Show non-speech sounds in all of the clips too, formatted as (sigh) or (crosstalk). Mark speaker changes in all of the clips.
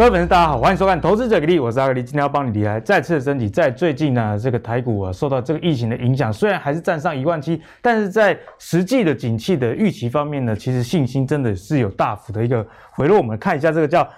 Speaker 1: 各位粉丝，大家好，欢迎收看《投资者给力》，我是阿格力，今天要帮你理财再次的升级。在最近呢，这个台股啊，受到这个疫情的影响，虽然还是站上一万七，但是在实际的景气的预期方面呢，其实信心真的是有大幅的一个回落。我们看一下这个叫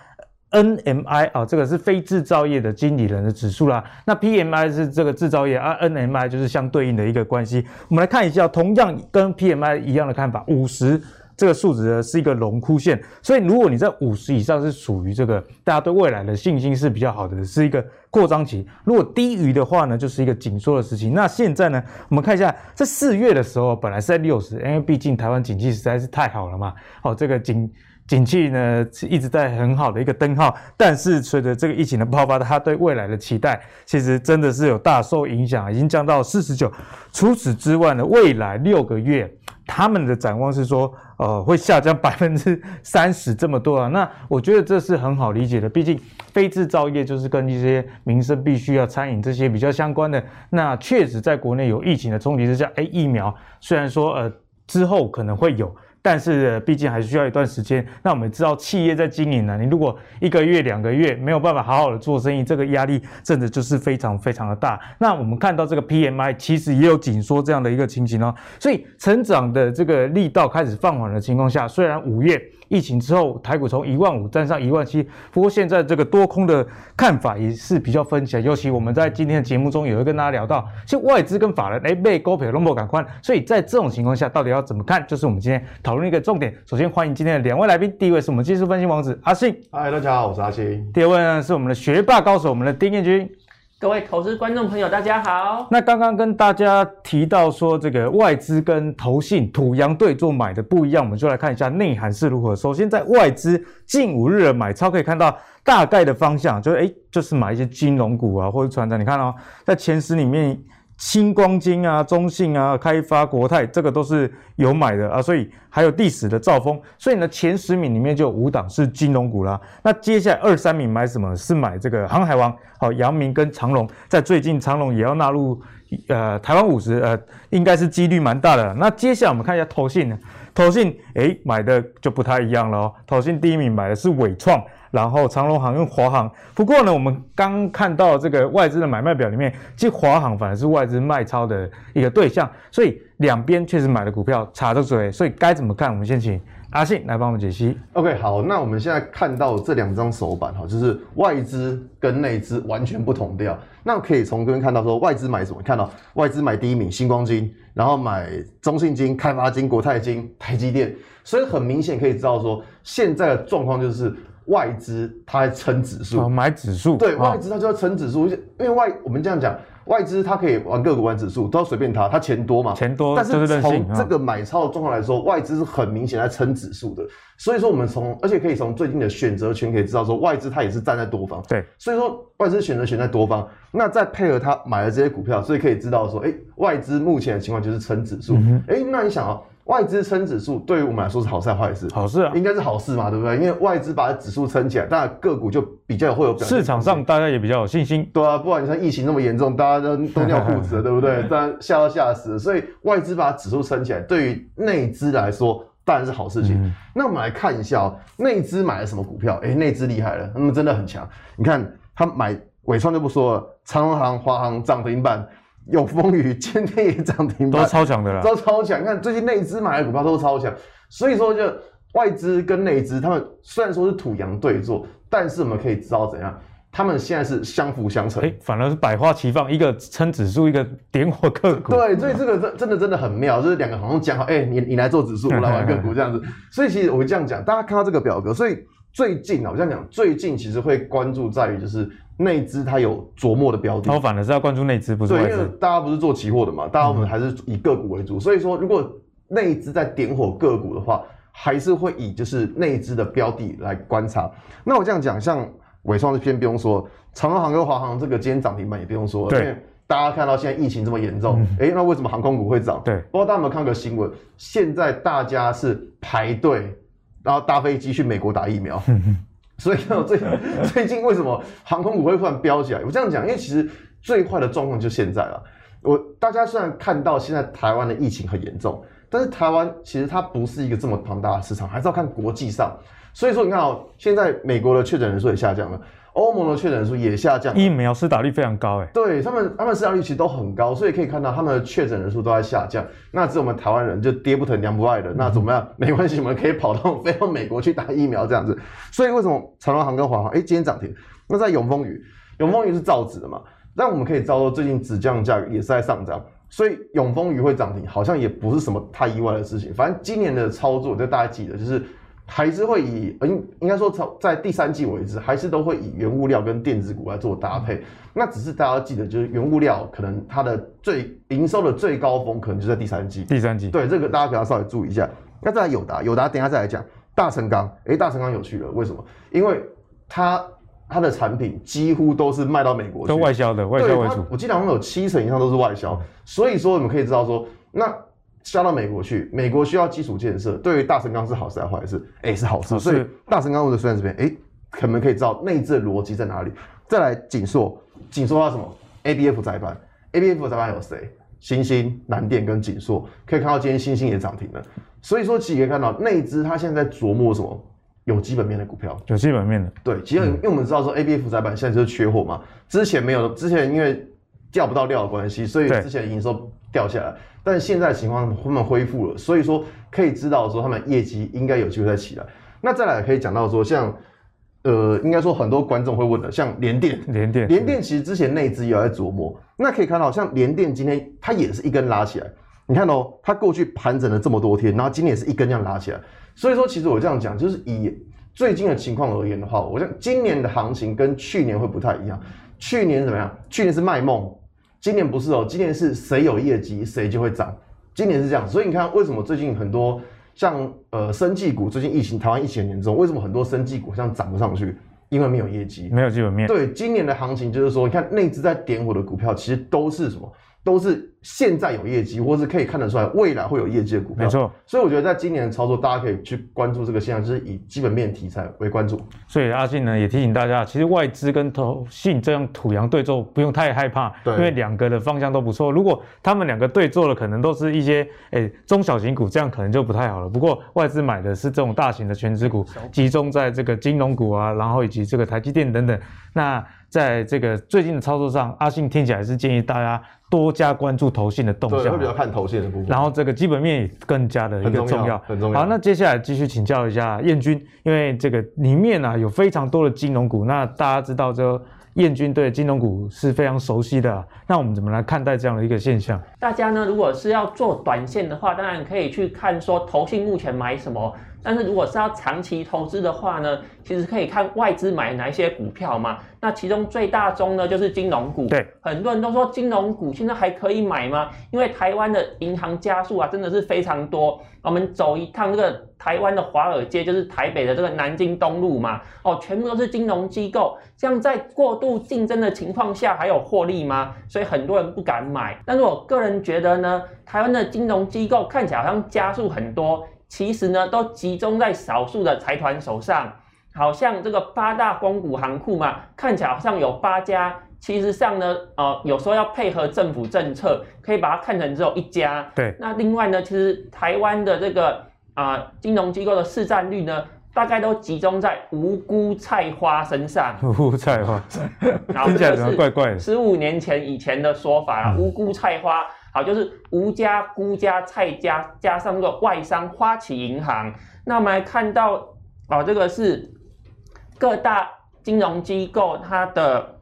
Speaker 1: NMI 啊，这个是非制造业的经理人的指数啦。那 PMI 是这个制造业啊，NMI 就是相对应的一个关系。我们来看一下，同样跟 PMI 一样的看法，五十。这个数值呢是一个荣枯线，所以如果你在五十以上是属于这个大家对未来的信心是比较好的，是一个扩张期；如果低于的话呢，就是一个紧缩的时期。那现在呢，我们看一下，在四月的时候本来是在六十，因为毕竟台湾景气实在是太好了嘛。哦，这个景景气呢是一直在很好的一个灯号，但是随着这个疫情的爆发，它对未来的期待其实真的是有大受影响，已经降到四十九。除此之外呢，未来六个月。他们的展望是说，呃，会下降百分之三十这么多啊。那我觉得这是很好理解的，毕竟非制造业就是跟一些民生必须要餐饮这些比较相关的。那确实在国内有疫情的冲击之下，哎，疫苗虽然说呃之后可能会有。但是毕竟还需要一段时间。那我们知道，企业在经营呢，你如果一个月、两个月没有办法好好的做生意，这个压力真的就是非常非常的大。那我们看到这个 PMI 其实也有紧缩这样的一个情形哦。所以成长的这个力道开始放缓的情况下，虽然五月疫情之后台股从一万五站上一万七，不过现在这个多空的看法也是比较分歧。尤其我们在今天的节目中也会跟大家聊到，其实外资跟法人哎被高配龙博赶快。所以在这种情况下，到底要怎么看？就是我们今天讨。讨论一个重点，首先欢迎今天的两位来宾。第一位是我们技术分析王子阿信，
Speaker 2: 嗨，大家好，我是阿信。
Speaker 1: 第二位呢是我们的学霸高手，我们的丁彦军。
Speaker 3: 各位投资观众朋友，大家好。
Speaker 1: 那刚刚跟大家提到说，这个外资跟投信土洋对做买的不一样，我们就来看一下内涵是如何。首先，在外资近五日的买超可以看到大概的方向，就是诶，就是买一些金融股啊，或者传产。你看哦，在前十里面。新光金啊、中信啊、开发、国泰，这个都是有买的啊，所以还有第十的兆丰，所以呢，前十名里面就有五档是金融股啦。那接下来二三名买什么？是买这个航海王，好，阳明跟长荣，在最近长荣也要纳入呃台湾五十，呃，应该是几率蛮大的。那接下来我们看一下投信呢，投信诶买的就不太一样了哦，投信第一名买的是纬创。然后长荣航跟华航，不过呢，我们刚看到这个外资的买卖表里面，其实华航反而是外资卖超的一个对象，所以两边确实买的股票差着嘴，所以该怎么看？我们先请阿信来帮我们解析。
Speaker 2: OK，好，那我们现在看到这两张手板哈，就是外资跟内资完全不同调。那可以从这边看到说外资买什么？看到外资买第一名星光金，然后买中信金、开发金、国泰金、台积电，所以很明显可以知道说现在的状况就是。外资它在撑指数，
Speaker 1: 买指数，
Speaker 2: 对，外资它就要撑指数，因为外我们这样讲，外资它可以玩个股玩指数，都要随便它，它钱多嘛，
Speaker 1: 钱多，
Speaker 2: 但是从这个买超的状况来说，外资是很明显在撑指数的，所以说我们从，而且可以从最近的选择权可以知道说，外资它也是站在多方，
Speaker 1: 对，
Speaker 2: 所以说外资选择权在多方，那再配合它买了这些股票，所以可以知道说，哎，外资目前的情况就是撑指数，哎、嗯，那你想啊。外资撑指数对于我们来说是好事还是坏事？
Speaker 1: 好事啊，
Speaker 2: 应该是好事嘛，对不对？因为外资把指数撑起来，当然个股就比较会有表现。
Speaker 1: 市场上大家也比较有信心。
Speaker 2: 对啊，不然你看疫情那么严重，大家都都尿裤子了，对不对？当然吓都吓死了。所以外资把指数撑起来，对于内资来说当然是好事情。嗯、那我们来看一下哦，内资买了什么股票？哎，内资厉害了，他们真的很强。你看他买伟创就不说了，长荣航、华航涨停板。有风雨，今天也涨停板，
Speaker 1: 都超强的啦，
Speaker 2: 都超强。你看最近内资买的股票都超强，所以说就外资跟内资，他们虽然说是土洋对坐，但是我们可以知道怎样，他们现在是相辅相成。哎、欸，反而是百花齐放，一个撑指数，一个点火个股。对，所以这个真真的真的很妙，就是两个好像讲好，哎、欸，你你来做指数，我来玩个股这样子。(laughs) 所以其实我会这样讲，大家看到这个表格，所以最近啊，我这样讲，最近其实会关注在于就是。内资它有琢磨的标的，
Speaker 1: 我反而是要关注内资，不是。
Speaker 2: 对，因为大家不是做期货的嘛，大家我们还是以个股为主。嗯、所以说，如果内资在点火个股的话，还是会以就是内资的标的来观察。那我这样讲，像伟创这边不用说，长荣航跟华航这个今天涨停板也不用说因为大家看到现在疫情这么严重，哎、嗯欸，那为什么航空股会涨？
Speaker 1: 对，
Speaker 2: 不知道大家有没有看个新闻？现在大家是排队，然后搭飞机去美国打疫苗。(laughs) 所以呢，最 (laughs) 最近为什么航空股会突然飙起来？我这样讲，因为其实最坏的状况就现在了。我大家虽然看到现在台湾的疫情很严重，但是台湾其实它不是一个这么庞大的市场，还是要看国际上。所以说你看哦，现在美国的确诊人数也下降了。欧盟的确诊人数也下降，
Speaker 1: 疫苗施打率非常高，哎，
Speaker 2: 对他们，他们施打率其实都很高，所以可以看到他们的确诊人数都在下降。那只有我们台湾人就爹不疼娘不爱的，嗯、那怎么样？(laughs) 没关系，我们可以跑到飞到美国去打疫苗这样子。所以为什么长荣航跟华航，哎，今天涨停？那在永丰余，永丰余是造纸的嘛？但我们可以知道说，最近纸浆价格也是在上涨，所以永丰余会涨停，好像也不是什么太意外的事情。反正今年的操作，就大家记得就是。还是会以，应应该说从在第三季为止，还是都会以原物料跟电子股来做搭配。那只是大家要记得，就是原物料可能它的最营收的最高峰可能就在第三季。
Speaker 1: 第三季，
Speaker 2: 对这个大家可能要稍微注意一下。那再来友达，友达等一下再来讲。大成钢，诶，大成钢有趣了，为什么？因为它它的产品几乎都是卖到美国去，
Speaker 1: 都外销的，外销为主。
Speaker 2: 我记得好像有七成以上都是外销，所以说我们可以知道说那。销到美国去，美国需要基础建设，对于大成钢是好事还是坏事？哎、欸，是好事。所以大成钢或者虽然这边，哎、欸，可能可以知道内置的逻辑在哪里。再来景硕，景硕它什么？ABF 载板，ABF 载板有谁？欣兴、南电跟景硕，可以看到今天欣兴也涨停了。所以说，其实可以看到内资它现在在琢磨什么？有基本面的股票，
Speaker 1: 有基本面的。
Speaker 2: 对，其实因为我们知道说 ABF 载板现在就是缺货嘛，之前没有，之前因为调不到料的关系，所以之前营收掉下来。但是现在情况他们恢复了，所以说可以知道说他们业绩应该有机会再起来。那再来可以讲到说像，呃，应该说很多观众会问的，像联电，
Speaker 1: 联电，
Speaker 2: 联电其实之前内资也有在琢磨。那可以看到像联电今天它也是一根拉起来，你看哦，它过去盘整了这么多天，然后今天也是一根这样拉起来。所以说其实我这样讲，就是以最近的情况而言的话，我想今年的行情跟去年会不太一样。去年怎么样？去年是卖梦。今年不是哦，今年是谁有业绩谁就会涨。今年是这样，所以你看为什么最近很多像呃生技股，最近疫情台湾疫情很严重，为什么很多生技股像涨不上去？因为没有业绩，
Speaker 1: 没有基本面。
Speaker 2: 对，今年的行情就是说，你看内资在点火的股票，其实都是什么？都是现在有业绩，或是可以看得出来未来会有业绩的股票。
Speaker 1: 没错，
Speaker 2: 所以我觉得在今年的操作，大家可以去关注这个现象，就是以基本面题材为关注。
Speaker 1: 所以阿信呢也提醒大家，其实外资跟投信这样土洋对坐不用太害怕，对，因为两个的方向都不错。如果他们两个对坐了可能都是一些诶、欸、中小型股，这样可能就不太好了。不过外资买的是这种大型的全值股，集中在这个金融股啊，然后以及这个台积电等等。那在这个最近的操作上，阿信听起来是建议大家多加关注投信的动向，
Speaker 2: 会比较看投信的部分。
Speaker 1: 然后这个基本面也更加的一个重要，
Speaker 2: 很重要。
Speaker 1: 好，那接下来继续请教一下燕军，因为这个里面啊有非常多的金融股，那大家知道这个彦钧对金融股是非常熟悉的，那我们怎么来看待这样的一个现象？
Speaker 3: 大家呢，如果是要做短线的话，当然可以去看说投信目前买什么。但是如果是要长期投资的话呢，其实可以看外资买哪一些股票嘛。那其中最大宗呢就是金融股。
Speaker 1: 对，
Speaker 3: 很多人都说金融股现在还可以买吗？因为台湾的银行家数啊真的是非常多。我们走一趟这个台湾的华尔街，就是台北的这个南京东路嘛，哦，全部都是金融机构。这样在过度竞争的情况下还有获利吗？所以很多人不敢买。但是我个人觉得呢，台湾的金融机构看起来好像加速很多。其实呢，都集中在少数的财团手上，好像这个八大光谷行库嘛，看起来好像有八家，其实上呢，呃，有时候要配合政府政策，可以把它看成只有一家。
Speaker 1: 对。那
Speaker 3: 另外呢，其实台湾的这个啊、呃、金融机构的市占率呢，大概都集中在无辜菜花身上。
Speaker 1: 无辜菜花，听起来怪怪的？
Speaker 3: 十五年前以前的说法啊，无辜菜花。好，就是吴家、辜家、蔡家加上这个外商花旗银行。那我们来看到，哦，这个是各大金融机构它的，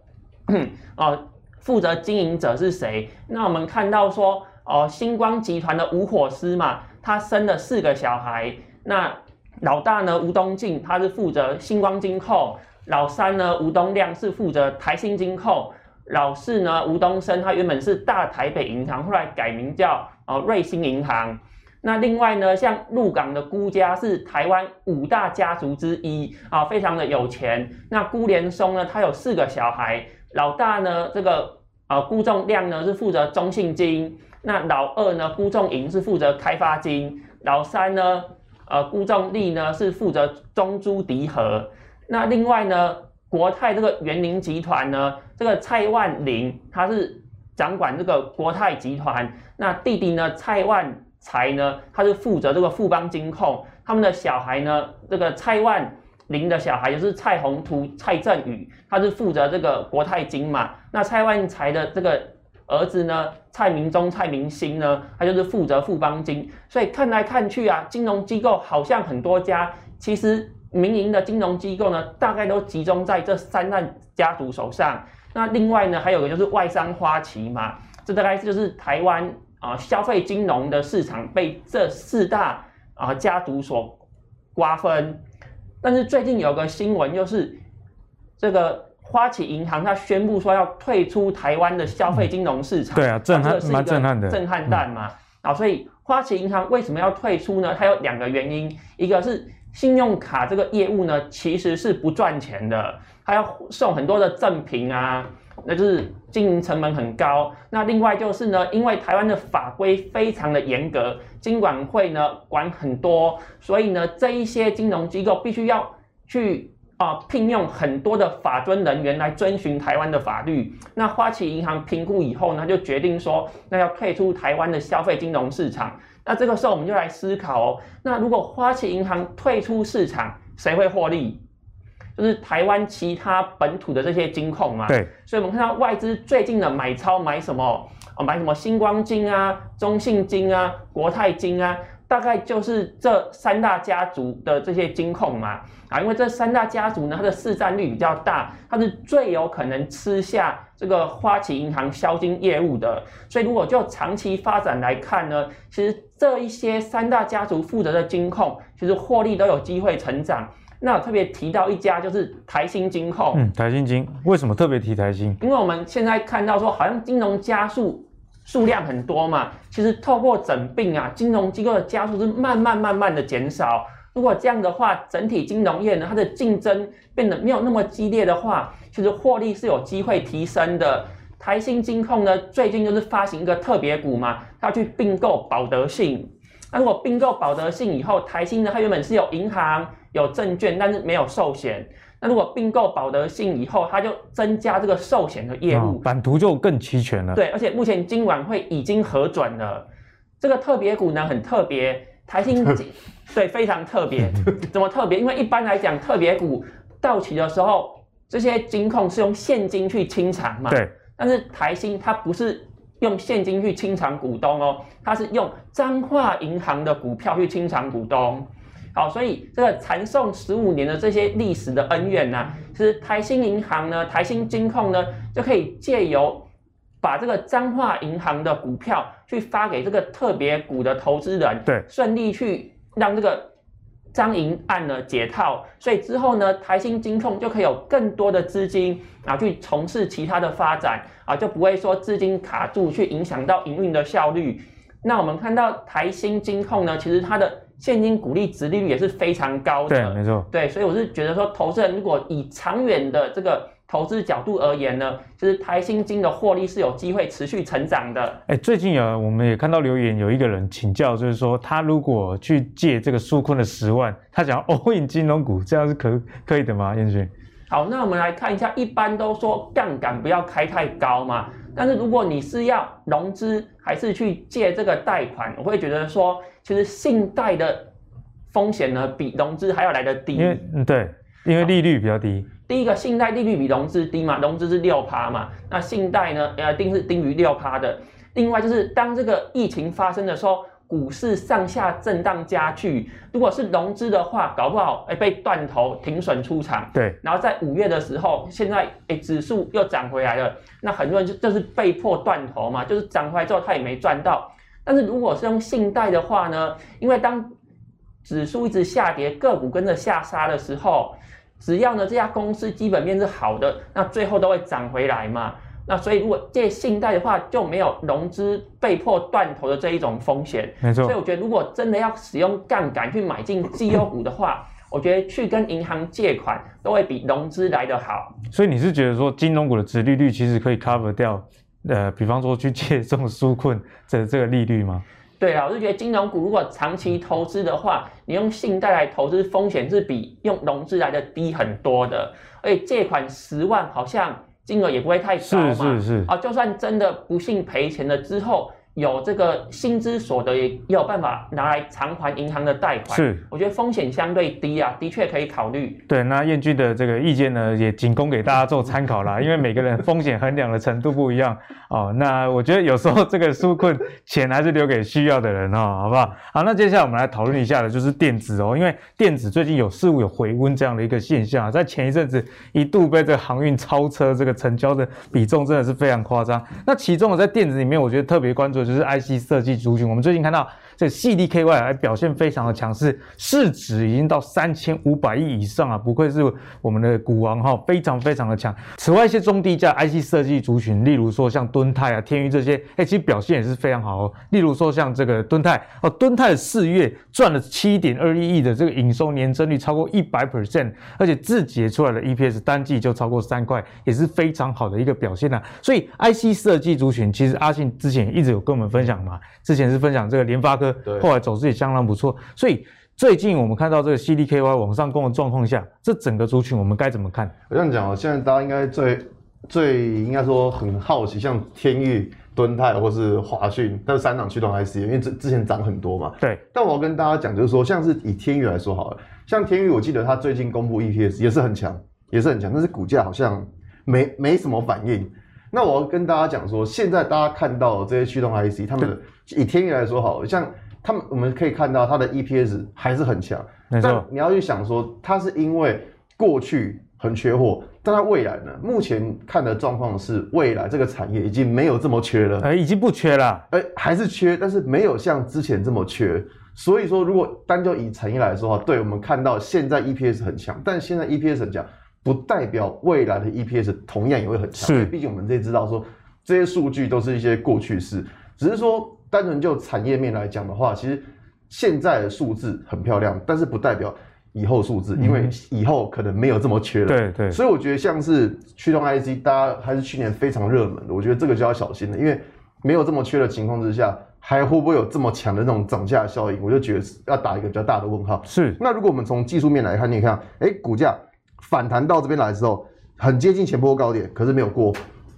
Speaker 3: 哦，负责经营者是谁？那我们看到说，哦，星光集团的吴火狮嘛，他生了四个小孩。那老大呢，吴东进，他是负责星光金控；老三呢，吴东亮是负责台新金控。老四呢，吴东升，他原本是大台北银行，后来改名叫呃瑞兴银行。那另外呢，像鹿港的辜家是台湾五大家族之一啊，非常的有钱。那辜连松呢，他有四个小孩，老大呢这个呃辜仲亮呢是负责中信金，那老二呢辜仲颖是负责开发金，老三呢呃辜仲立呢是负责中珠迪和。那另外呢。国泰这个园林集团呢，这个蔡万林他是掌管这个国泰集团，那弟弟呢蔡万才呢，他是负责这个富邦金控，他们的小孩呢，这个蔡万林的小孩，就是蔡宏图、蔡振宇，他是负责这个国泰金嘛。那蔡万才的这个儿子呢，蔡明忠、蔡明兴呢，他就是负责富邦金。所以看来看去啊，金融机构好像很多家，其实民营的金融机构呢，大概都集中在这三大家族手上。那另外呢，还有个就是外商花旗嘛，这大概就是台湾啊消费金融的市场被这四大啊家族所瓜分。但是最近有个新闻，就是这个花旗银行，它宣布说要退出台湾的消费金融市场。
Speaker 1: 对啊，震撼，蛮震撼的，
Speaker 3: 震撼弹嘛。啊，所以花旗银行为什么要退出呢？它有两个原因，一个是信用卡这个业务呢，其实是不赚钱的，它要送很多的赠品啊，那就是经营成本很高。那另外就是呢，因为台湾的法规非常的严格。金管会呢管很多，所以呢这一些金融机构必须要去啊、聘用很多的法遵人员来遵循台湾的法律。那花旗银行评估以后呢，就决定说那要退出台湾的消费金融市场。那这个时候我们就来思考哦，那如果花旗银行退出市场，谁会获利？就是台湾其他本土的这些金控嘛。
Speaker 1: 对。
Speaker 3: 所以我们看到外资最近的买超买什么？买什么星光金啊、中信金啊、国泰金啊，大概就是这三大家族的这些金控嘛啊，因为这三大家族呢，它的市占率比较大，它是最有可能吃下这个花旗银行销金业务的。所以如果就长期发展来看呢，其实这一些三大家族负责的金控，其实获利都有机会成长。那我特别提到一家就是台新金控，
Speaker 1: 嗯，台新金为什么特别提台新？
Speaker 3: 因为我们现在看到说，好像金融家数。数量很多嘛，其实透过整并啊，金融机构的家数是慢慢慢慢的减少。如果这样的话，整体金融业呢，它的竞争变得没有那么激烈的话，其实获利是有机会提升的。台新金控呢，最近就是发行一个特别股嘛，它去并购保德信。那如果并购保德信以后，台新呢，它原本是有银行、有证券，但是没有寿险。那如果并购保德信以后，它就增加这个寿险的业务，
Speaker 1: 版图就更齐全了。
Speaker 3: 对，而且目前金管会已经核准了这个特别股呢，很特别，台新 (laughs) 对非常特别。(laughs) 怎么特别？因为一般来讲，特别股到期的时候，这些金控是用现金去清偿嘛。
Speaker 1: 对。
Speaker 3: 但是台新它不是用现金去清偿股东哦，它是用彰化银行的股票去清偿股东。好，所以这个缠送十五年的这些历史的恩怨呢、啊，其实台新银行呢、台新金控呢，就可以借由把这个彰化银行的股票去发给这个特别股的投资人，
Speaker 1: 对，
Speaker 3: 顺利去让这个彰银案呢解套，所以之后呢，台新金控就可以有更多的资金啊去从事其他的发展啊，就不会说资金卡住去影响到营运的效率。那我们看到台新金控呢，其实它的现金股利值利率也是非常高的，
Speaker 1: 对，没错，
Speaker 3: 对，所以我是觉得说，投资人如果以长远的这个投资角度而言呢，就是台新金的获利是有机会持续成长的。
Speaker 1: 哎，最近有我们也看到留言，有一个人请教，就是说他如果去借这个纾困的十万，他想要 (laughs) all in 金融股，这样是可可以的吗？彦勋？
Speaker 3: 好，那我们来看一下，一般都说杠杆不要开太高嘛。但是如果你是要融资还是去借这个贷款，我会觉得说，其实信贷的风险呢比融资还要来得低。
Speaker 1: 因为嗯对，因为利率比较低。
Speaker 3: 第一个信贷利率比融资低嘛，融资是六趴嘛，那信贷呢呃定是低于六趴的。另外就是当这个疫情发生的时候。股市上下震荡加剧，如果是融资的话，搞不好哎被断头停损出场。
Speaker 1: 对，
Speaker 3: 然后在五月的时候，现在哎指数又涨回来了，那很多人就就是被迫断头嘛，就是涨回来之后他也没赚到。但是如果是用信贷的话呢，因为当指数一直下跌，个股跟着下杀的时候，只要呢这家公司基本面是好的，那最后都会涨回来嘛。那所以，如果借信贷的话，就没有融资被迫断头的这一种风险。
Speaker 1: 没错。
Speaker 3: 所以我觉得，如果真的要使用杠杆去买进绩优股的话，我觉得去跟银行借款都会比融资来得好。
Speaker 1: 所以你是觉得说，金融股的殖利率其实可以 cover 掉，呃，比方说去借这种纾困的这个利率吗？
Speaker 3: 对啊，我是觉得金融股如果长期投资的话，你用信贷来投资，风险是比用融资来的低很多的。而且借款十万好像。金额也不会太少嘛，
Speaker 1: 是是是，
Speaker 3: 啊，就算真的不幸赔钱了之后，有这个薪资所得，也有办法拿来偿还银行的贷款。
Speaker 1: 是，
Speaker 3: 我觉得风险相对低啊，的确可以考虑。
Speaker 1: 对，那彦钧的这个意见呢，也仅供给大家做参考啦，(laughs) 因为每个人风险衡量的程度不一样哦。那我觉得有时候这个纾困钱还是留给需要的人哦，好不好？好，那接下来我们来讨论一下的就是电子哦，因为电子最近有似乎有回温这样的一个现象，在前一阵子一度被这个航运超车，这个成交的比重真的是非常夸张。那其中我在电子里面，我觉得特别关注就是 IC 设计族群。我们最近看到这 CDKY 还表现非常的强势，市值已经到三千五百亿以上啊，不愧是我们的股王哈，非常非常的强。此外，一些中低价 IC 设计族群，例如说像敦泰啊、天宇这些，哎，其实表现也是非常好哦。例如说像这个敦泰哦，敦泰的四月赚了七点二一亿的这个营收，年增率超过一百 percent，而且自结出来的 EPS 单季就超过三块，也是非常好的一个表现啊。所以 IC 设计族群，其实阿信之前一直有跟我们分享嘛，之前是分享这个联发科。对，后来走势也相当不错，所以最近我们看到这个 CDKY 往上攻的状况下，这整个族群我们该怎么看？
Speaker 2: 我这样讲哦，现在大家应该最最应该说很好奇，像天域、敦泰或是华讯，它是三档驱动 IC，因为之之前涨很多嘛。
Speaker 1: 对。
Speaker 2: 但我要跟大家讲，就是说，像是以天钰来说好了，像天钰，我记得它最近公布 EPS 也是很强，也是很强，但是股价好像没没什么反应。那我要跟大家讲说，现在大家看到这些驱动 IC，他们的以天钰来说好了，像。他们我们可以看到它的 EPS 还是很强，但你要去想说，它是因为过去很缺货，但它未来呢？目前看的状况是，未来这个产业已经没有这么缺了，
Speaker 1: 哎，已经不缺了，
Speaker 2: 哎，还是缺，但是没有像之前这么缺。所以说，如果单就以产业来说的话，对我们看到现在 EPS 很强，但现在 EPS 很强，不代表未来的 EPS 同样也会很强。是，毕竟我们这知道说，这些数据都是一些过去式，只是说。单纯就产业面来讲的话，其实现在的数字很漂亮，但是不代表以后数字，因为以后可能没有这么缺了。对对。所以我觉得像是驱动 IC，大家还是去年非常热门的，我觉得这个就要小心了，因为没有这么缺的情况之下，还会不会有这么强的那种涨价效应？我就觉得要打一个比较大的问号。是。那如果我们从技术面来看，你看，哎、欸，股价反弹到这边来之后，很接近前波高点，可是没有过。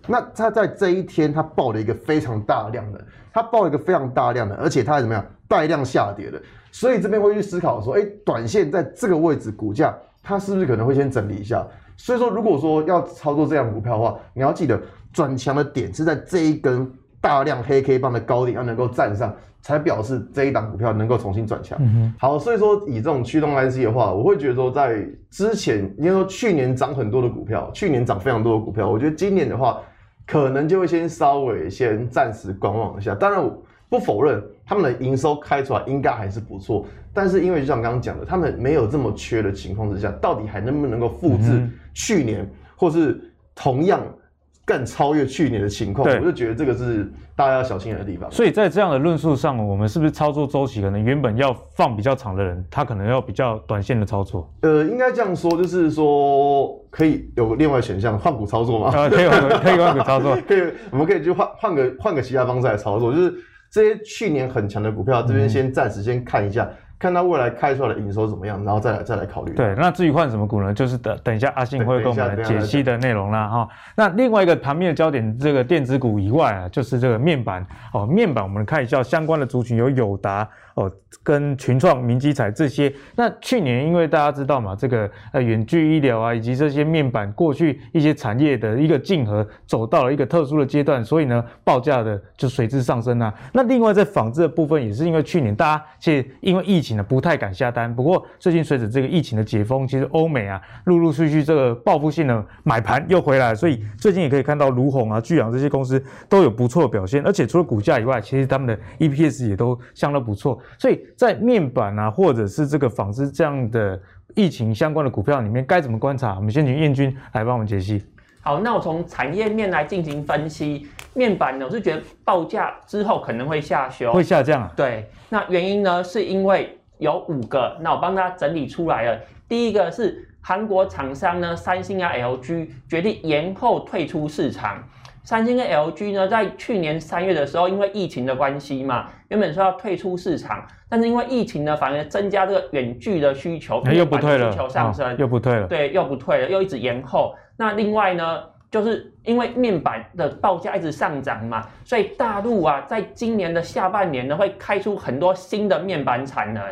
Speaker 2: 那它在这一天，它爆了一个非常大量的，它爆了一个非常大量的，而且它还怎么样带量下跌的，所以这边会去思考说，哎，短线在这个位置，股价它是不是可能会先整理一下？所以说，如果说要操作这样股票的话，你要记得转强的点是在这一根大量黑 K 棒的高点要能够站上，才表示这一档股票能够重新转强。嗯。好，所以说以这种驱动 IC 的话，我会觉得说在之前，应该说去年涨很多的股票，去年涨非常多的股票，我觉得今年的话。可能就会先稍微先暂时观望一下，当然我不否认他们的营收开出来应该还是不错，但是因为就像刚刚讲的，他们没有这么缺的情况之下，到底还能不能够复制去年或是同样？更超越去年的情况，我就觉得这个是大家要小心的地方。
Speaker 1: 所以在这样的论述上，我们是不是操作周期可能原本要放比较长的人，他可能要比较短线的操作？
Speaker 2: 呃，应该这样说，就是说可以有另外选项换股操作吗？
Speaker 1: 啊，可以换 (laughs) 可以换股操作，
Speaker 2: 可以，我们可以去换换个换个其他方式来操作，就是这些去年很强的股票，这边先暂时先看一下。嗯看到未来开出来的营收怎么样，然后再来再来考虑。
Speaker 1: 对，那至于换什么股呢？就是等等一下阿信会跟我们来解析的内容啦哈。那另外一个盘面的焦点，这个电子股以外啊，就是这个面板哦，面板我们看一下相关的族群有友达。哦，跟群创、明基材这些，那去年因为大家知道嘛，这个呃远距医疗啊，以及这些面板过去一些产业的一个竞合，走到了一个特殊的阶段，所以呢，报价的就随之上升啊。那另外在纺织的部分，也是因为去年大家其实因为疫情呢，不太敢下单。不过最近随着这个疫情的解封，其实欧美啊，陆陆续续这个报复性的买盘又回来，所以最近也可以看到儒鸿啊、聚阳这些公司都有不错的表现，而且除了股价以外，其实他们的 EPS 也都相当不错。所以在面板啊，或者是这个纺织这样的疫情相关的股票里面，该怎么观察？我们先请燕君来帮我们解析。
Speaker 3: 好，那我从产业面来进行分析。面板呢，我是觉得报价之后可能会下修，
Speaker 1: 会下降啊。
Speaker 3: 对，那原因呢，是因为有五个，那我帮大家整理出来了。第一个是韩国厂商呢，三星啊、LG 决定延后退出市场。三星跟 LG 呢，在去年三月的时候，因为疫情的关系嘛，原本说要退出市场，但是因为疫情呢，反而增加这个远距的需求，
Speaker 1: 欸、又不退了，
Speaker 3: 需求上升，
Speaker 1: 哦，又不退了，
Speaker 3: 对，又不退了，又一直延后。那另外呢，就是因为面板的报价一直上涨嘛，所以大陆啊，在今年的下半年呢，会开出很多新的面板产能。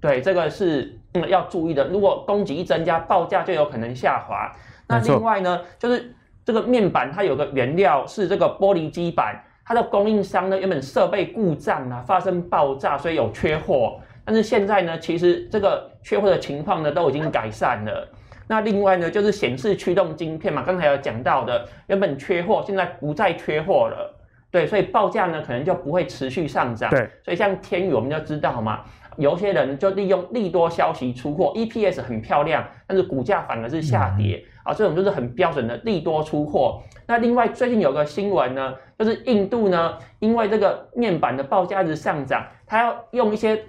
Speaker 3: 对，这个是嗯要注意的。如果供给一增加，报价就有可能下滑。那另外呢，就是这个面板它有个原料是这个玻璃基板，它的供应商呢原本设备故障啊，发生爆炸，所以有缺货。但是现在呢，其实这个缺货的情况呢都已经改善了。那另外呢，就是显示驱动晶片嘛，刚才有讲到的，原本缺货，现在不再缺货了。对，所以报价呢可能就不会持续上涨。
Speaker 1: 对，
Speaker 3: 所以像天宇我们就知道嘛。有些人就利用利多消息出货，EPS 很漂亮，但是股价反而是下跌啊，这种就是很标准的利多出货。那另外最近有个新闻呢，就是印度呢，因为这个面板的报价一直上涨，它要用一些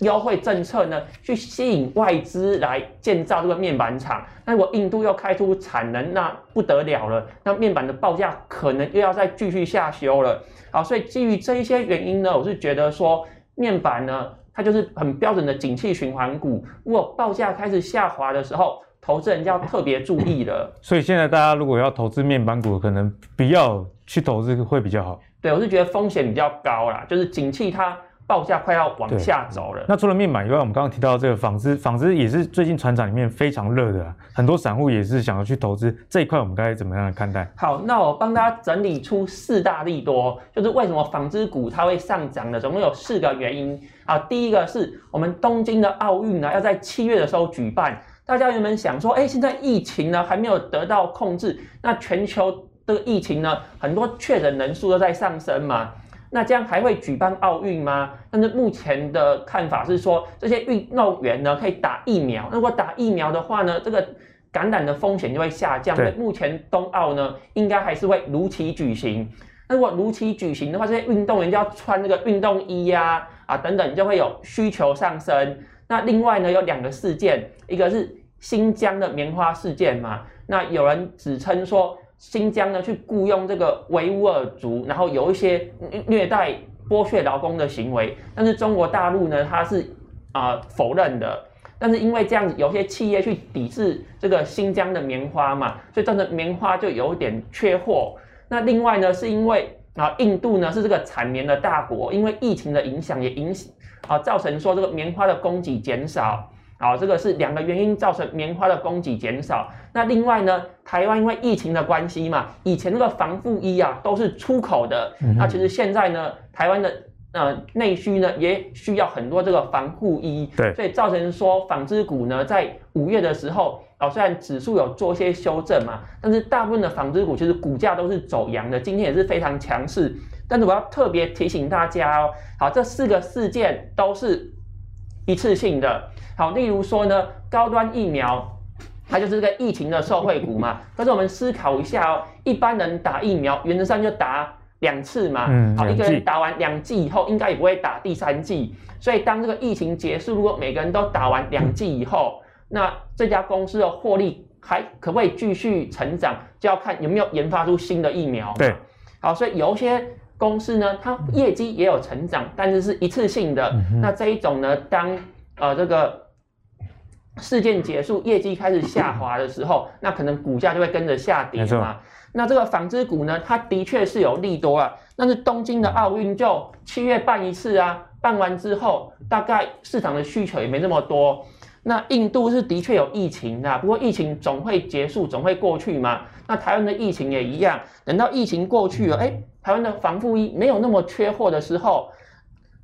Speaker 3: 优惠政策呢，去吸引外资来建造这个面板厂。那如果印度要开出产能，那不得了了，那面板的报价可能又要再继续下修了。好，所以基于这一些原因呢，我是觉得说面板呢。它就是很标准的景气循环股，如果报价开始下滑的时候，投资人就要特别注意了。(laughs)
Speaker 1: 所以现在大家如果要投资面板股，可能不要去投资会比较好。
Speaker 3: 对，我是觉得风险比较高啦，就是景气它。报价快要往下走了。
Speaker 1: 那除了面板以外，我们刚刚提到这个纺织，纺织也是最近传产里面非常热的，啊，很多散户也是想要去投资这一块，我们该怎么样来看待？
Speaker 3: 好，那我帮大家整理出四大利多，就是为什么纺织股它会上涨的，总共有四个原因啊。第一个是我们东京的奥运呢要在七月的时候举办，大家原本想说，哎，现在疫情呢还没有得到控制，那全球的疫情呢很多确诊人数都在上升嘛。那这样还会举办奥运吗？但是目前的看法是说，这些运动员呢可以打疫苗。如果打疫苗的话呢，这个感染的风险就会下降。所以目前冬奥呢应该还是会如期举行。那如果如期举行的话，这些运动员就要穿那个运动衣呀啊，啊等等，就会有需求上升。那另外呢有两个事件，一个是新疆的棉花事件嘛。那有人指称说。新疆呢，去雇佣这个维吾尔族，然后有一些虐待、剥削劳工的行为，但是中国大陆呢，它是啊、否认的。但是因为这样子，有些企业去抵制这个新疆的棉花嘛，所以造成棉花就有点缺货。那另外呢，是因为啊印度呢是这个产棉的大国，因为疫情的影响也影响啊造成说这个棉花的供给减少。好，这个是两个原因造成棉花的供给减少。那另外呢，台湾因为疫情的关系嘛，以前那个防护衣啊都是出口的。嗯、那其实现在呢，台湾的呃内需呢也需要很多这个防护衣。
Speaker 1: 对，
Speaker 3: 所以造成说纺织股呢在五月的时候，哦虽然指数有做一些修正嘛，但是大部分的纺织股其实股价都是走阳的，今天也是非常强势。但是我要特别提醒大家哦，好，这四个事件都是一次性的。好，例如说呢，高端疫苗，它就是这个疫情的受惠股嘛。但是我们思考一下哦，一般人打疫苗原则上就打两次嘛。嗯。好，一个人打完两剂以后，应该也不会打第三剂。所以当这个疫情结束，如果每个人都打完两剂以后，那这家公司的获利还可不可以继续成长，就要看有没有研发出新的疫苗。
Speaker 1: 对。
Speaker 3: 好，所以有一些公司呢，它业绩也有成长，但是是一次性的。嗯、那这一种呢，当呃这个。事件结束，业绩开始下滑的时候，那可能股价就会跟着下跌嘛。那这个纺织股呢，它的确是有利多啊。但是东京的奥运就七月办一次啊，办完之后，大概市场的需求也没那么多。那印度是的确有疫情的，不过疫情总会结束，总会过去嘛。那台湾的疫情也一样，等到疫情过去了，哎，台湾的防护衣没有那么缺货的时候。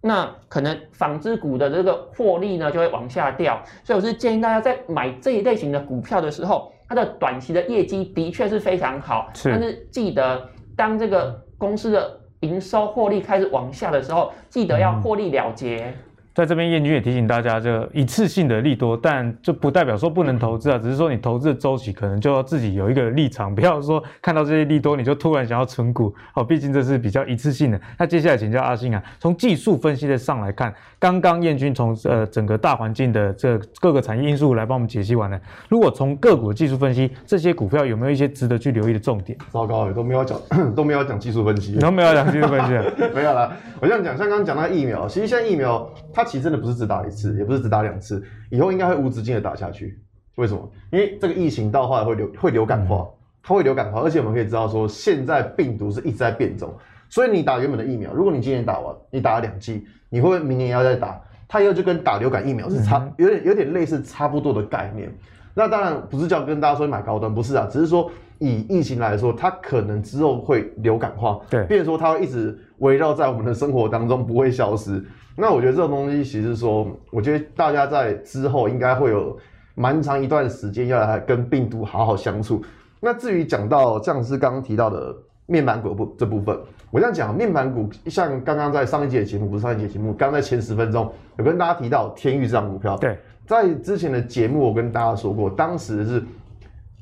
Speaker 3: 那可能纺织股的这个获利呢就会往下掉，所以我是建议大家在买这一类型的股票的时候，它的短期的业绩的确是非常好，是，但是记得当这个公司的营收获利开始往下的时候，记得要获利了结。嗯在这边，彦钧也提醒大家，这一次性的利多，但这不代表说不能投资啊，只是说你投资的周期可能就要自己有一个立场，不要说看到这些利多你就突然想要存股哦，毕竟这是比较一次性的。那接下来请教阿信啊，从技术分析的上来看，刚刚彦钧从呃整个大环境的这各个产业因素来帮我们解析完了，如果从个股的技术分析，这些股票有没有一些值得去留意的重点？
Speaker 2: 糟糕，都没有讲，都没有讲技术分析，
Speaker 1: 都没有讲技术分析，
Speaker 2: 没有了。我这样讲，像刚刚讲那个疫苗，其实现在疫苗它。其实真的不是只打一次，也不是只打两次，以后应该会无止境的打下去。为什么？因为这个疫情到后来会流会流感化，它会流感化，而且我们可以知道说，现在病毒是一直在变种，所以你打原本的疫苗，如果你今年打完，你打了两剂，你会不会明年要再打？它以后就跟打流感疫苗是差，有点有点类似差不多的概念。那当然不是叫跟大家说买高端，不是啊，只是说以疫情来说，它可能之后会流感化，对，变成说它会一直围绕在我们的生活当中，不会消失。那我觉得这种东西其实说，我觉得大家在之后应该会有蛮长一段时间要来跟病毒好好相处。那至于讲到像是刚刚提到的面板股部这部分，我这样讲，面板股像刚刚在上一节的节目，不是上一节节目，刚在前十分钟有跟大家提到天域这张股票，对。在之前的节目，我跟大家说过，当时是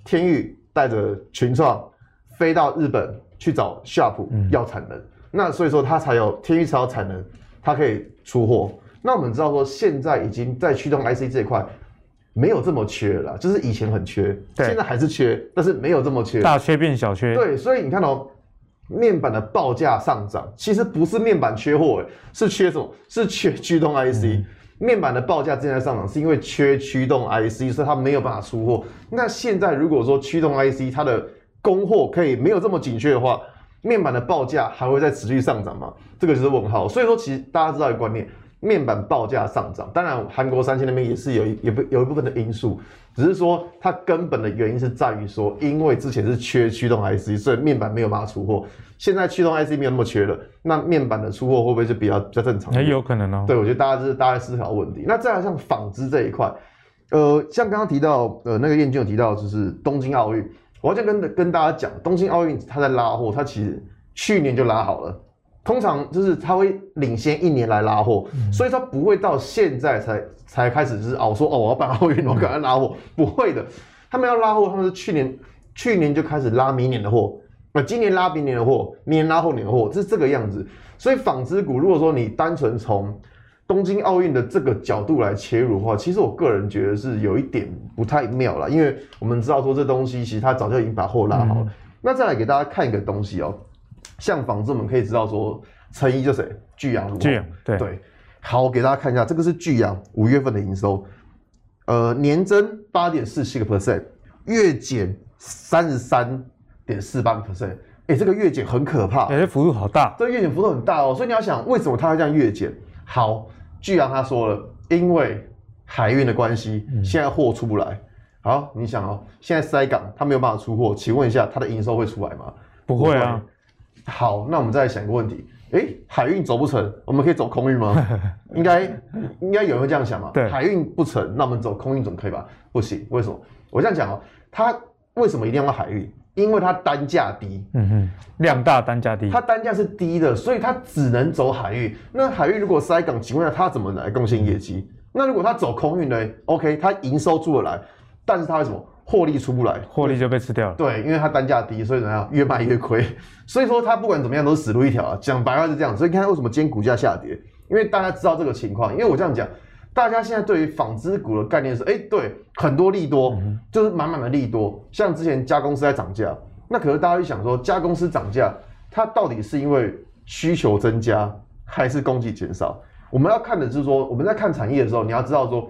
Speaker 2: 天钰带着群创飞到日本去找夏普要产能，嗯、那所以说它才有天钰才有产能，它可以出货。那我们知道说，现在已经在驱动 IC 这一块没有这么缺了，就是以前很缺，对现在还是缺，但是没有这么缺，
Speaker 1: 大缺变小缺。
Speaker 2: 对，所以你看哦面板的报价上涨，其实不是面板缺货，是缺什么？是缺驱动 IC。嗯面板的报价正在上涨，是因为缺驱动 IC，所以它没有办法出货。那现在如果说驱动 IC 它的供货可以没有这么紧缺的话，面板的报价还会再持续上涨吗？这个就是问号。所以说，其实大家知道一个观念。面板报价上涨，当然韩国三星那边也是有一有不有一部分的因素，只是说它根本的原因是在于说，因为之前是缺驱动 IC，所以面板没有办法出货。现在驱动 IC 没有那么缺了，那面板的出货会不会就比较比较正常？
Speaker 1: 很有可能哦。
Speaker 2: 对，我觉得大家就是大家思考问题。那再来像纺织这一块，呃，像刚刚提到，呃，那个燕军有提到，就是东京奥运，我要跟跟大家讲，东京奥运它在拉货，它其实去年就拉好了。通常就是它会领先一年来拉货，嗯、所以它不会到现在才才开始就是哦说哦我要办奥运，我赶快拉货，(laughs) 不会的。他们要拉货，他们是去年去年就开始拉明年的货，那今年拉明年的货，明年拉后年的货，是这个样子。所以纺织股，如果说你单纯从东京奥运的这个角度来切入的话，其实我个人觉得是有一点不太妙了，因为我们知道说这东西其实它早就已经把货拉好了。嗯、那再来给大家看一个东西哦。像纺织，我们可以知道说，成衣就是谁？聚阳，
Speaker 1: 巨阳，对
Speaker 2: 对。好，我给大家看一下，这个是巨阳五月份的营收，呃，年增八点四七个 percent，月减三十三点四八个 percent。哎，这个月减很可怕，
Speaker 1: 哎，这幅度好大，
Speaker 2: 这个月减幅度很大哦。所以你要想，为什么它会这样月减？好，巨阳他说了，因为海运的关系，现在货出不来。嗯、好，你想哦，现在塞港，它没有办法出货，请问一下，它的营收会出来吗？
Speaker 1: 不会啊。
Speaker 2: 好，那我们再来想一个问题，诶、欸，海运走不成，我们可以走空运吗？(laughs) 应该应该有人会这样想嘛？对，海运不成，那我们走空运总可以吧？不行，为什么？我这样讲哦，它为什么一定要海运？因为它单价低，
Speaker 1: 嗯哼，量大单价低，
Speaker 2: 它单价是低的，所以它只能走海运。那海运如果塞港，请问下它怎么来贡献业绩？那如果它走空运呢？OK，它营收出得来，但是它为什么？获利出不来，
Speaker 1: 获利就被吃掉了。
Speaker 2: 对，因为它单价低，所以怎么样？越卖越亏。(laughs) 所以说它不管怎么样都是死路一条啊。讲白话是这样，所以你看为什么今天股价下跌？因为大家知道这个情况。因为我这样讲，大家现在对于纺织股的概念是，哎，对，很多利多，嗯、就是满满的利多。像之前加工司在涨价，那可是大家会想说，加工司涨价，它到底是因为需求增加，还是供给减少？我们要看的就是说，我们在看产业的时候，你要知道说，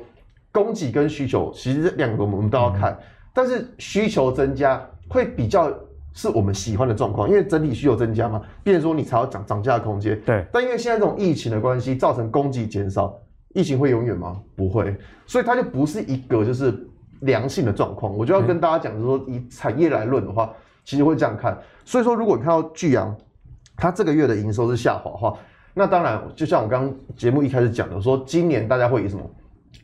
Speaker 2: 供给跟需求其实这两个我们都要看。嗯但是需求增加会比较是我们喜欢的状况，因为整体需求增加嘛，变成说你才有涨涨价的空间。对。但因为现在这种疫情的关系，造成供给减少，疫情会永远吗？不会。所以它就不是一个就是良性的状况。我就要跟大家讲，就是说以产业来论的话，其实会这样看。所以说，如果你看到巨阳，它这个月的营收是下滑的话，那当然就像我刚刚节目一开始讲的，说今年大家会以什么？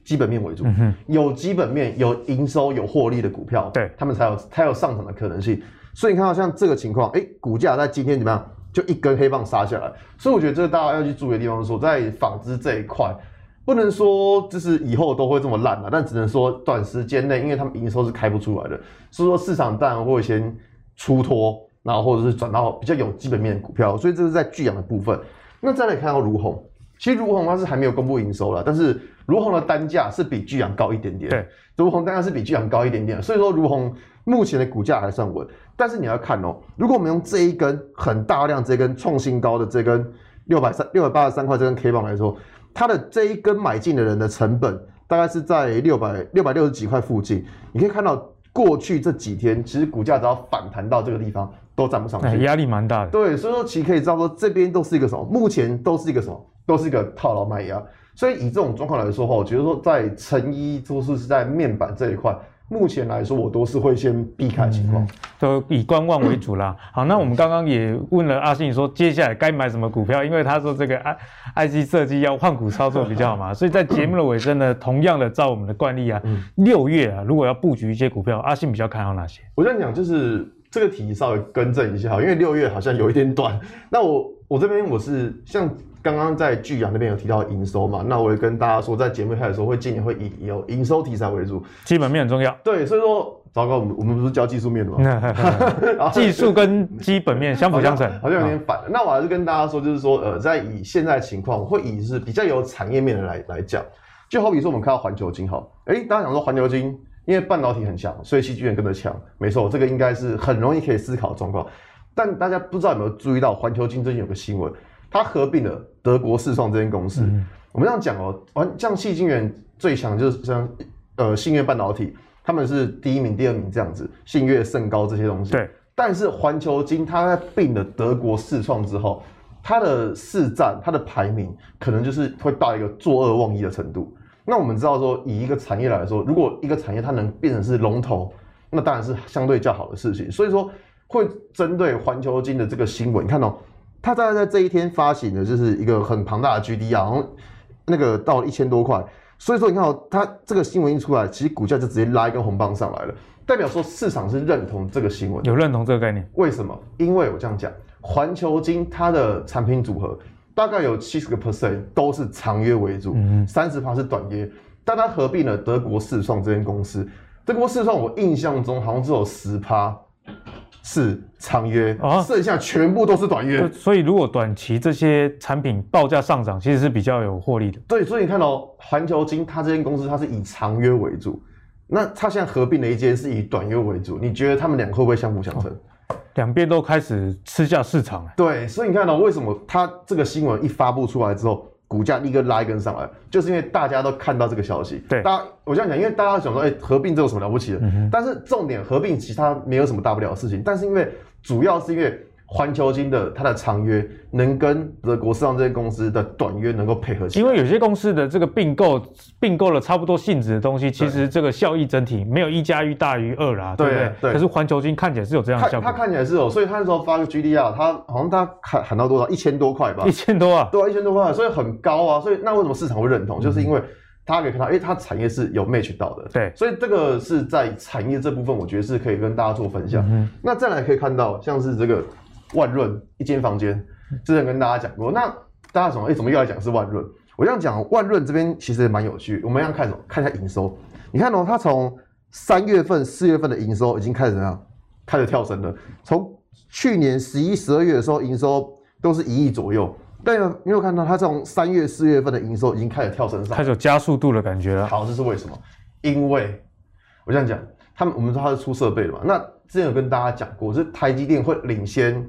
Speaker 2: 基本面为主，嗯、有基本面、有营收、有获利的股票，对，他们才有才有上涨的可能性。所以你看到像这个情况，哎、欸，股价在今天怎么样？就一根黑棒杀下来。所以我觉得这个大家要去注意的地方是说，在纺织这一块，不能说就是以后都会这么烂了，但只能说短时间内，因为他们营收是开不出来的，所以说市场当然会先出脱，然后或者是转到比较有基本面的股票。所以这是在聚阳的部分。那再来看到儒鸿。其实如虹它是还没有公布营收了，但是如虹的单价是比巨阳高一点点。对，如虹单价是比巨阳高一点点，所以说如虹目前的股价还算稳。但是你要看哦，如果我们用这一根很大量这根创新高的这根六百三六百八十三块这根 K 棒来说，它的这一根买进的人的成本大概是在六百六百六十几块附近。你可以看到过去这几天，其实股价只要反弹到这个地方，都站不上去，
Speaker 1: 压力蛮大的。
Speaker 2: 对，所以说其实可以知道说，这边都是一个什么？目前都是一个什么？都是一个套牢卖压。所以以这种状况来说的话，我觉得说在成衣，就是是在面板这一块。目前来说，我都是会先避开情况，
Speaker 1: 都以观望为主啦。好，那我们刚刚也问了阿信说，接下来该买什么股票？因为他说这个 I IC 设计要换股操作比较好嘛，(laughs) 所以在节目的尾声呢，同样的照我们的惯例啊，六月啊，如果要布局一些股票，阿信比较看好哪些？
Speaker 2: 我这样讲就是这个题稍微更正一下，因为六月好像有一点短。那我我这边我是像。刚刚在巨阳那边有提到营收嘛？那我也跟大家说，在节目开始的时候，会今年会以有营收题材为主，
Speaker 1: 基本面很重要。
Speaker 2: 对，所以说，糟糕，我们我们不是教技术面的吗？(laughs)
Speaker 1: 技术跟基本面相辅相成，(laughs)
Speaker 2: 好像有点反。那我还是跟大家说，就是说，呃，在以现在情况，会以是比较有产业面的来来讲，就好比说我们看到环球金哈，哎，大家想说环球金，因为半导体很强，所以戏剧院跟着强，没错，这个应该是很容易可以思考的状况。但大家不知道有没有注意到，环球金最近有个新闻。它合并了德国世创这间公司。嗯、我们这样讲哦，完像矽晶圆最强就是像呃信越半导体，他们是第一名、第二名这样子，信越、盛高这些东西。对。但是环球金它在并了德国世创之后，它的市占、它的排名可能就是会到一个坐二望一的程度。那我们知道说，以一个产业来说，如果一个产业它能变成是龙头，那当然是相对较好的事情。所以说，会针对环球金的这个新闻，你看哦。它大概在这一天发行的，就是一个很庞大的 GDR，，然后那个到了一千多块，所以说你看哦，它这个新闻一出来，其实股价就直接拉一根红棒上来了，代表说市场是认同这个新闻，
Speaker 1: 有认同这个概念。
Speaker 2: 为什么？因为我这样讲，环球金它的产品组合大概有七十个 percent 都是长约为主，三十趴是短约，但它合并了德国世创这间公司，德国世创我印象中好像只有十趴。是长约啊，剩下全部都是短约，
Speaker 1: 所以如果短期这些产品报价上涨，其实是比较有获利的。
Speaker 2: 对，所以你看到环球金，它这间公司它是以长约为主，那它现在合并了一间是以短约为主，你觉得他们两个会不会相辅相成？
Speaker 1: 两边都开始吃下市场了。
Speaker 2: 对，所以你看到为什么它这个新闻一发布出来之后，股价立刻拉一根上来，就是因为大家都看到这个消息。对，大家我这样讲，因为大家想说，哎、欸，合并这有什么了不起的？嗯、但是重点，合并其他没有什么大不了的事情。但是因为主要是因为。环球金的它的长约能跟德国市场这些公司的短约能够配合起来，
Speaker 1: 因为有些公司的这个并购并购了差不多性质的东西，其实这个效益整体没有一加一大于二啦，对不对？对。可是环球金看起来是有这样的效果，
Speaker 2: 它看起来是有，所以他那时候发个 GDR，他好像他喊喊到多少？一千多块吧？
Speaker 1: 一千多啊？
Speaker 2: 对啊，一千多块，所以很高啊。所以那为什么市场会认同？就是因为大家可以看到，哎，它产业是有 match 到的。对。所以这个是在产业这部分，我觉得是可以跟大家做分享。嗯。那再来可以看到，像是这个。万润一间房间，之前跟大家讲过。那大家怎么哎、欸，怎么又来讲是万润？我这样讲，万润这边其实也蛮有趣。我们要看什么？看一下营收。你看哦，它从三月份、四月份的营收已经开始怎样？开始跳升了。从去年十一、十二月的时候，营收都是一亿左右。但有没有看到它从三月、四月份的营收已经开始跳升上，
Speaker 1: 开始有加速度的感觉了。
Speaker 2: 好，这是为什么？因为我这样讲，他们我们说它是出设备的嘛。那之前有跟大家讲过，是台积电会领先。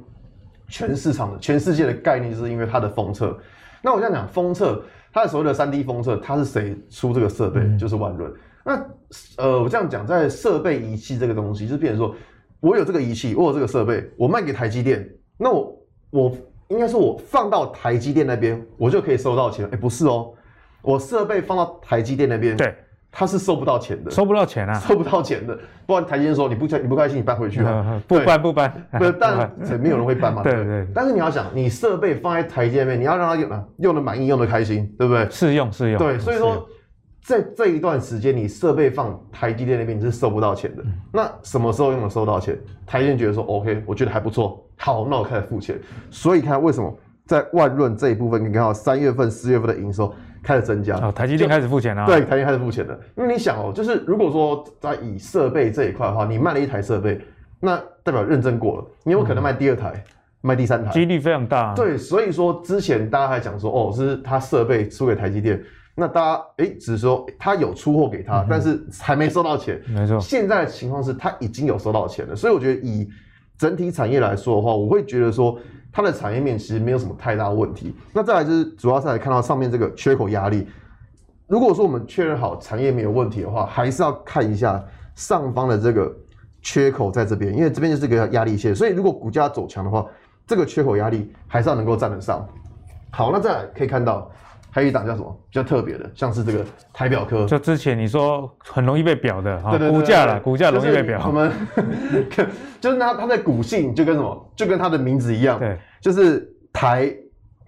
Speaker 2: 全市场的、全世界的概念，就是因为它的封测。那我这样讲，封测它的所谓的三 D 封测，它是谁出这个设备？嗯、就是万润。那呃，我这样讲，在设备仪器这个东西，就是变成说，我有这个仪器，我有这个设备，我卖给台积电，那我我应该说，我放到台积电那边，我就可以收到钱。哎、欸，不是哦，我设备放到台积电那边，对。他是收不到钱的，
Speaker 1: 收不到钱啊，
Speaker 2: 收不到钱的。不然台积电说你不开你不开心，你搬回去啊，(laughs)
Speaker 1: 不搬不搬，
Speaker 2: 不是，但 (laughs) 没有人会搬嘛。对对对。但是你要想，你设备放在台积电那边，你要让他用啊，用的满意，用的开心，对不对？
Speaker 1: 试用试用。
Speaker 2: 对，所以说在这一段时间，你设备放台积电那边你是收不到钱的。那什么时候用的收到钱？台积电觉得说 OK，我觉得还不错，好，那我开始付钱。所以看为什么在万润这一部分，你看到三月份、四月份的营收。开始增加
Speaker 1: 哦，台积电开始付钱了。
Speaker 2: 对，台积电开始付钱了。因为你想哦，就是如果说在以设备这一块的话，你卖了一台设备，那代表认证过了，你有可能卖第二台，嗯、卖第三台，
Speaker 1: 几率非常大。
Speaker 2: 对，所以说之前大家还讲说，哦，是他设备出给台积电，那大家哎，只是说他有出货给他，嗯、但是还没收到钱。没错，现在的情况是他已经有收到钱了，所以我觉得以整体产业来说的话，我会觉得说。它的产业面其实没有什么太大问题。那再来就是，主要是来看到上面这个缺口压力。如果说我们确认好产业没有问题的话，还是要看一下上方的这个缺口在这边，因为这边就是个压力线，所以如果股价走强的话，这个缺口压力还是要能够站得上。好，那再来可以看到。还有一档叫什么比较特别的，像是这个台表科，
Speaker 1: 就之前你说很容易被表的啊，股价了，股价容易被表。
Speaker 2: 我们 (laughs) 就是它它的股性就跟什么，就跟它的名字一样，对，就是台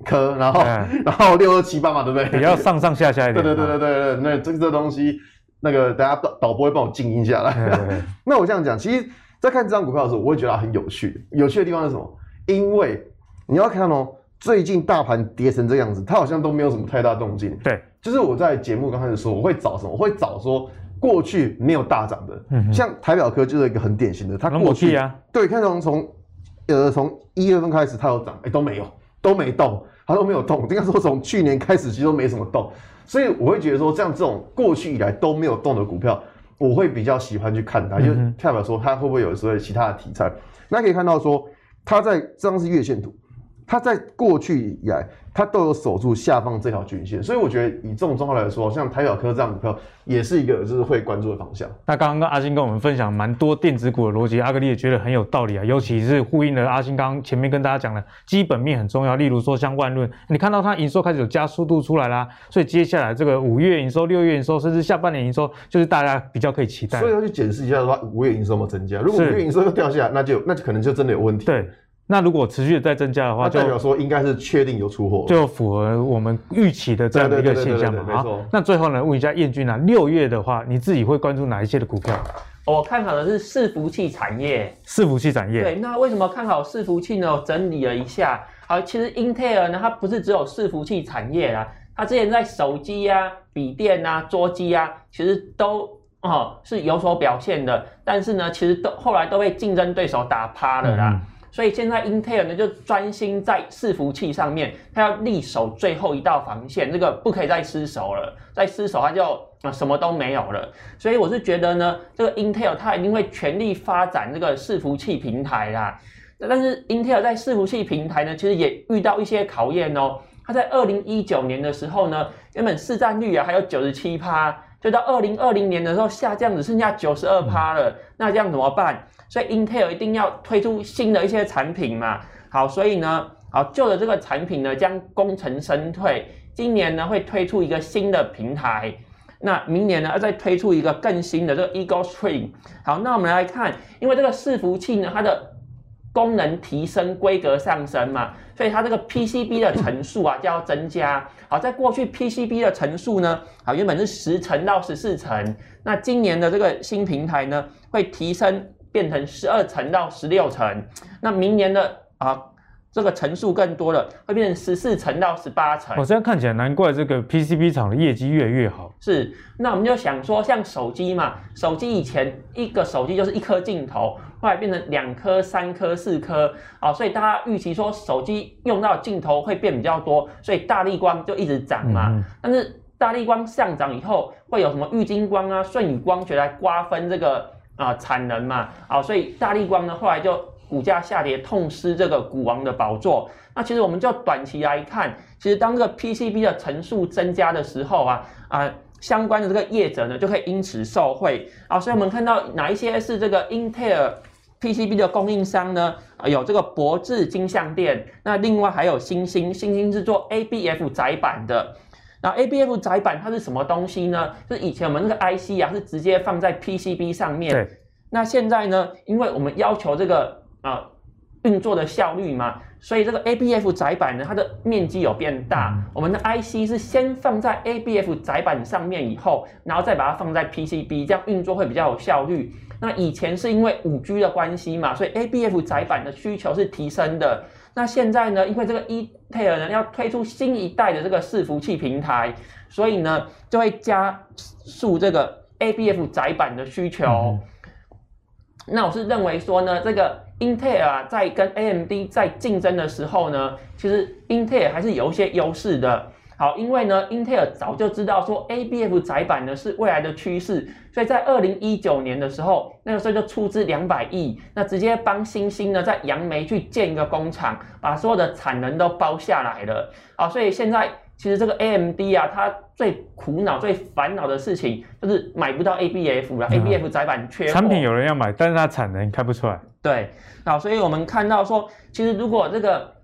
Speaker 2: 科，然后 (laughs) 然后六二七八嘛，对不对？
Speaker 1: 比较上上下下一点。
Speaker 2: 对对对对对对，那这个这东西，那个大家导导播会帮我静音下来。(laughs) 那我这样讲，其实，在看这张股票的时候，我会觉得它很有趣。有趣的地方是什么？因为你要看哦。最近大盘跌成这样子，它好像都没有什么太大动静。
Speaker 1: 对，
Speaker 2: 就是我在节目刚开始说，我会找什么？我会找说过去没有大涨的，嗯、像台表科就是一个很典型的，它过去啊，对，看从从呃从一月份开始它有涨，哎、欸、都没有，都没动，它都没有动。应该说从去年开始其实都没什么动，所以我会觉得说，这样这种过去以来都没有动的股票，我会比较喜欢去看它，嗯、就代表说它会不会有所谓其他的题材。那可以看到说，它在这张是月线图。它在过去以来，它都有守住下方这条均线，所以我觉得以这种状况来说，像台小科这样股票也是一个就是会关注的方向。
Speaker 1: 那刚刚阿星跟我们分享蛮多电子股的逻辑，阿格力也觉得很有道理啊，尤其是呼应了阿星刚刚前面跟大家讲的基本面很重要，例如说像万润，你看到它营收开始有加速度出来啦，所以接下来这个五月营收、六月营收，甚至下半年营收，就是大家比较可以期待。
Speaker 2: 所以要去检视一下的话，五月营收有没有增加？如果五月营收又掉下来，那就那就可能就真的有问题。
Speaker 1: 对。那如果持续的再增加的话，就
Speaker 2: 代表说应该是确定有出货，
Speaker 1: 就符合我们预期的这样的一个现象嘛。好，那最后呢，问一下燕君啊，六月的话，你自己会关注哪一些的股票？
Speaker 3: 我看好的是伺服器产业。
Speaker 1: 伺服器产业。
Speaker 3: 对，那为什么看好伺服器呢？我整理了一下，好，其实英特尔呢，它不是只有伺服器产业啊，它之前在手机啊、笔电啊、桌机啊，其实都哦是有所表现的，但是呢，其实都后来都被竞争对手打趴了啦。嗯所以现在英特尔呢，就专心在伺服器上面，它要力守最后一道防线，这个不可以再失守了，再失守它就啊什么都没有了。所以我是觉得呢，这个英特尔它一定会全力发展这个伺服器平台啦。但是英特尔在伺服器平台呢，其实也遇到一些考验哦。它在二零一九年的时候呢，原本市占率啊还有九十七趴，就到二零二零年的时候下降只剩下九十二趴了。那这样怎么办？所以英特尔一定要推出新的一些产品嘛，好，所以呢，好旧的这个产品呢将功成身退，今年呢会推出一个新的平台，那明年呢要再推出一个更新的这个 Eagle Stream。好，那我们来看，因为这个伺服器呢它的功能提升，规格上升嘛，所以它这个 PCB 的层数啊就要增加。好，在过去 PCB 的层数呢，好原本是十层到十四层，那今年的这个新平台呢会提升。变成十二层到十六层，那明年的啊，这个层数更多了，会变成十四层到十八层。
Speaker 1: 我、哦、这样看起来，难怪这个 PCB 厂的业绩越来越好。
Speaker 3: 是，那我们就想说，像手机嘛，手机以前一个手机就是一颗镜头，后来变成两颗、三颗、四颗，啊，所以大家预期说手机用到镜头会变比较多，所以大立光就一直涨嘛。嗯、但是大立光上涨以后，会有什么玉金光啊、舜宇光学来瓜分这个。啊，产能嘛，啊，所以大力光呢，后来就股价下跌，痛失这个股王的宝座。那其实我们就短期来看，其实当这个 PCB 的层数增加的时候啊，啊，相关的这个业者呢，就可以因此受惠。啊，所以我们看到哪一些是这个英特尔 PCB 的供应商呢？啊，有这个博智金相电，那另外还有星星，星星是做 ABF 载板的。那 ABF 窄板它是什么东西呢？就是以前我们那个 IC 啊，是直接放在 PCB 上面。对。那现在呢，因为我们要求这个啊运作的效率嘛，所以这个 ABF 窄板呢，它的面积有变大。嗯。我们的 IC 是先放在 ABF 窄板上面以后，然后再把它放在 PCB，这样运作会比较有效率。那以前是因为五 G 的关系嘛，所以 ABF 窄板的需求是提升的。那现在呢，因为这个英特尔呢要推出新一代的这个伺服器平台，所以呢就会加速这个 ABF 窄板的需求。嗯。那我是认为说呢，这个英特尔啊在跟 AMD 在竞争的时候呢，其实英特尔还是有一些优势的。好，因为呢，英特尔早就知道说 ABF 窄板呢是未来的趋势，所以在二零一九年的时候，那个时候就出资两百亿，那直接帮星星呢在杨梅去建一个工厂，把所有的产能都包下来了。好，所以现在其实这个 AMD 啊，它最苦恼、最烦恼的事情就是买不到 ABF 了、嗯、，ABF 窄板缺货。
Speaker 1: 产品有人要买，但是它产能开不出来。
Speaker 3: 对，好，所以我们看到说，其实如果这个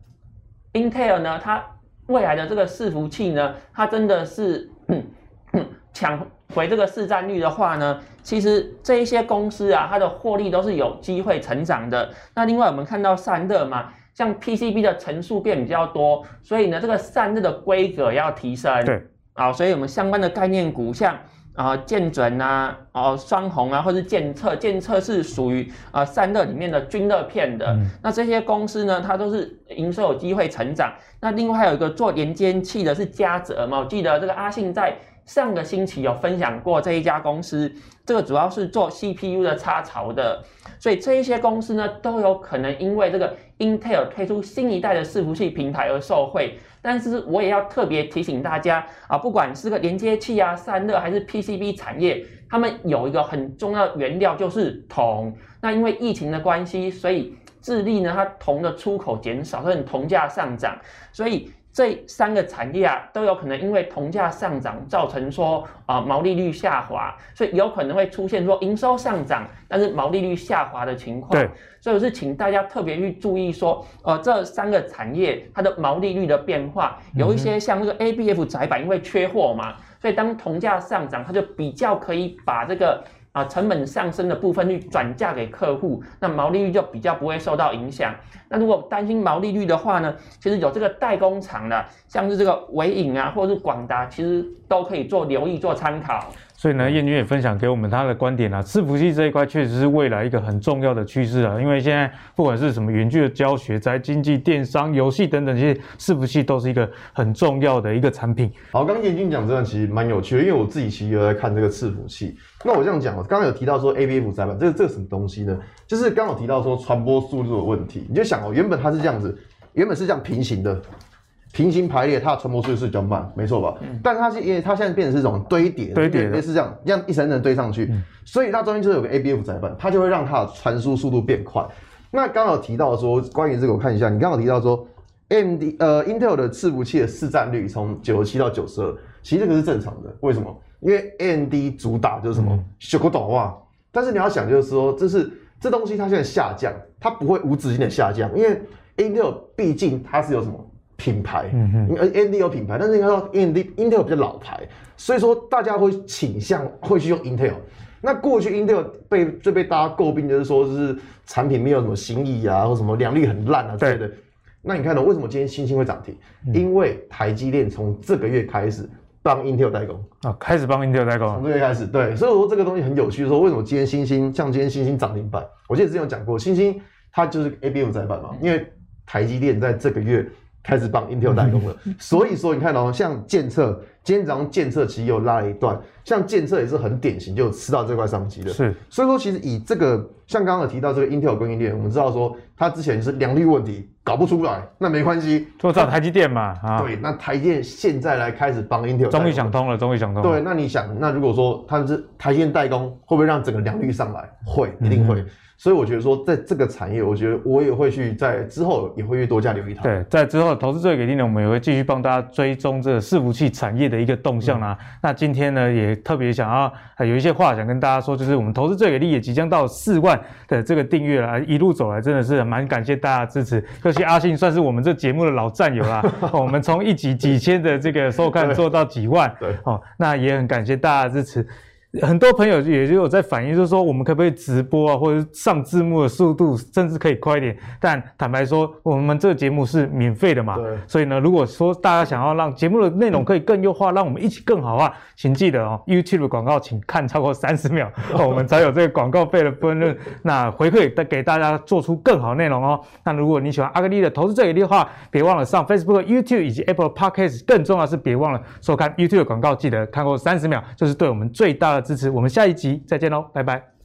Speaker 3: Intel 呢，它未来的这个伺服器呢，它真的是 (clears throat) 抢回这个市占率的话呢，其实这一些公司啊，它的获利都是有机会成长的。那另外我们看到散热嘛。像 PCB 的层数变比较多，所以呢，这个散热的规格要提升。
Speaker 1: 对，
Speaker 3: 好，所以我们相关的概念股，像啊剑准啊、哦双红啊，或是建测，建测是属于啊散热里面的均热片的。嗯、那这些公司呢，它都是营收有机会成长。那另外还有一个做连接器的是嘉泽嘛，我记得这个阿信在上个星期有分享过这一家公司，这个主要是做 CPU 的插槽的。所以这一些公司呢，都有可能因为这个 Intel 推出新一代的伺服器平台而受惠。但是我也要特别提醒大家啊，不管是个连接器啊、散热还是 PCB 产业，他们有一个很重要的原料就是铜。那因为疫情的关系，所以智利呢，它铜的出口减少，所以铜价上涨，所以。这三个产业啊，都有可能因为铜价上涨，造成说啊、呃、毛利率下滑，所以有可能会出现说营收上涨，但是毛利率下滑的情况。对，所以我是请大家特别去注意说，呃，这三个产业它的毛利率的变化，有一些像那个 ABF 窄板，因为缺货嘛，所以当铜价上涨，它就比较可以把这个。啊，成本上升的部分去转嫁给客户，那毛利率就比较不会受到影响。那如果担心毛利率的话呢，其实有这个代工厂的，像是这个伟影啊，或者是广达，其实都可以做留意做参考。
Speaker 1: 所以呢，燕君也分享给我们他的观点啊，伺服器这一块确实是未来一个很重要的趋势啊，因为现在不管是什么远距的教学、在经济、电商、游戏等等这些伺服器，都是一个很重要的一个产品。
Speaker 2: 好，刚刚燕君讲这段其实蛮有趣的，因为我自己其实有在看这个伺服器。那我这样讲，我刚刚有提到说 ABF 载板，这个这个什么东西呢？就是刚刚有提到说传播速度的问题，你就想哦，原本它是这样子，原本是这样平行的。平行排列，它的传播速度是比较慢，没错吧？嗯、但它是因为它现在变成是这种堆叠，
Speaker 1: 堆叠
Speaker 2: 类似这样，这样一层层堆上去，嗯、所以它中间就是有个 ABF 载板，它就会让它的传输速度变快。那刚好提到说，关于这个我看一下，你刚好提到说，AMD 呃 Intel 的伺服器的市占率从九十七到九十二，其实这个是正常的。为什么？因为 AMD 主打就是什么小个短袜，但是你要想就是说，这是这东西它现在下降，它不会无止境的下降，因为 Intel 毕竟它是有什么？品牌，嗯哼，因为 AMD 有品牌，但是应该说 AMD Intel 比较老牌，所以说大家会倾向会去用 Intel。那过去 Intel 被最被大家诟病就是说是产品没有什么新意啊，或什么良率很烂啊之类的。那你看到为什么今天星星会涨停？嗯、因为台积电从这个月开始帮 Intel 代工
Speaker 1: 啊，开始帮 Intel 代工，
Speaker 2: 从这个月开始，对，所以我说这个东西很有趣，说为什么今天星星像今天星星涨停板？我记得之前有讲过，星星它就是 ABF 载板嘛，因为台积电在这个月。开始帮 Intel 代工了，(laughs) 所以说你看哦，像建测，今天早上建测其实又拉了一段，像建测也是很典型，就吃到这块商机的。是，所以说其实以这个，像刚刚有提到这个 Intel 供应链，我们知道说它之前是良率问题搞不出来，那没关系，
Speaker 1: 做找台积电嘛啊。
Speaker 2: 对，那台积电现在来开始帮 Intel，
Speaker 1: 终于想通了，终于想通了。
Speaker 2: 对，那你想，那如果说它是台积电代工，会不会让整个良率上来？会，一定会。嗯所以我觉得说，在这个产业，我觉得我也会去在之后也会去多加留意它。
Speaker 1: 对，在之后投资最给力呢，我们也会继续帮大家追踪这个伺服器产业的一个动向啦。嗯、那今天呢，也特别想要有一些话想跟大家说，就是我们投资最给力也即将到四万的这个订阅了，一路走来真的是蛮感谢大家的支持。尤其阿信算是我们这节目的老战友啦，(laughs) 我们从一集几千的这个收看做到几万，对，哦，那也很感谢大家的支持。很多朋友也就有在反映，就是说我们可不可以直播啊，或者上字幕的速度甚至可以快一点？但坦白说，我们这个节目是免费的嘛，所以呢，如果说大家想要让节目的内容可以更优化，让我们一起更好的话，请记得哦，YouTube 的广告请看超过三十秒，我们才有这个广告费的分润。(laughs) 那回馈再给大家做出更好内容哦。那如果你喜欢阿格力的投资最给力的话，别忘了上 Facebook、YouTube 以及 Apple Podcast，更重要的是别忘了收看 YouTube 的广告，记得看过三十秒，就是对我们最大支持，我们下一集再见喽，拜拜。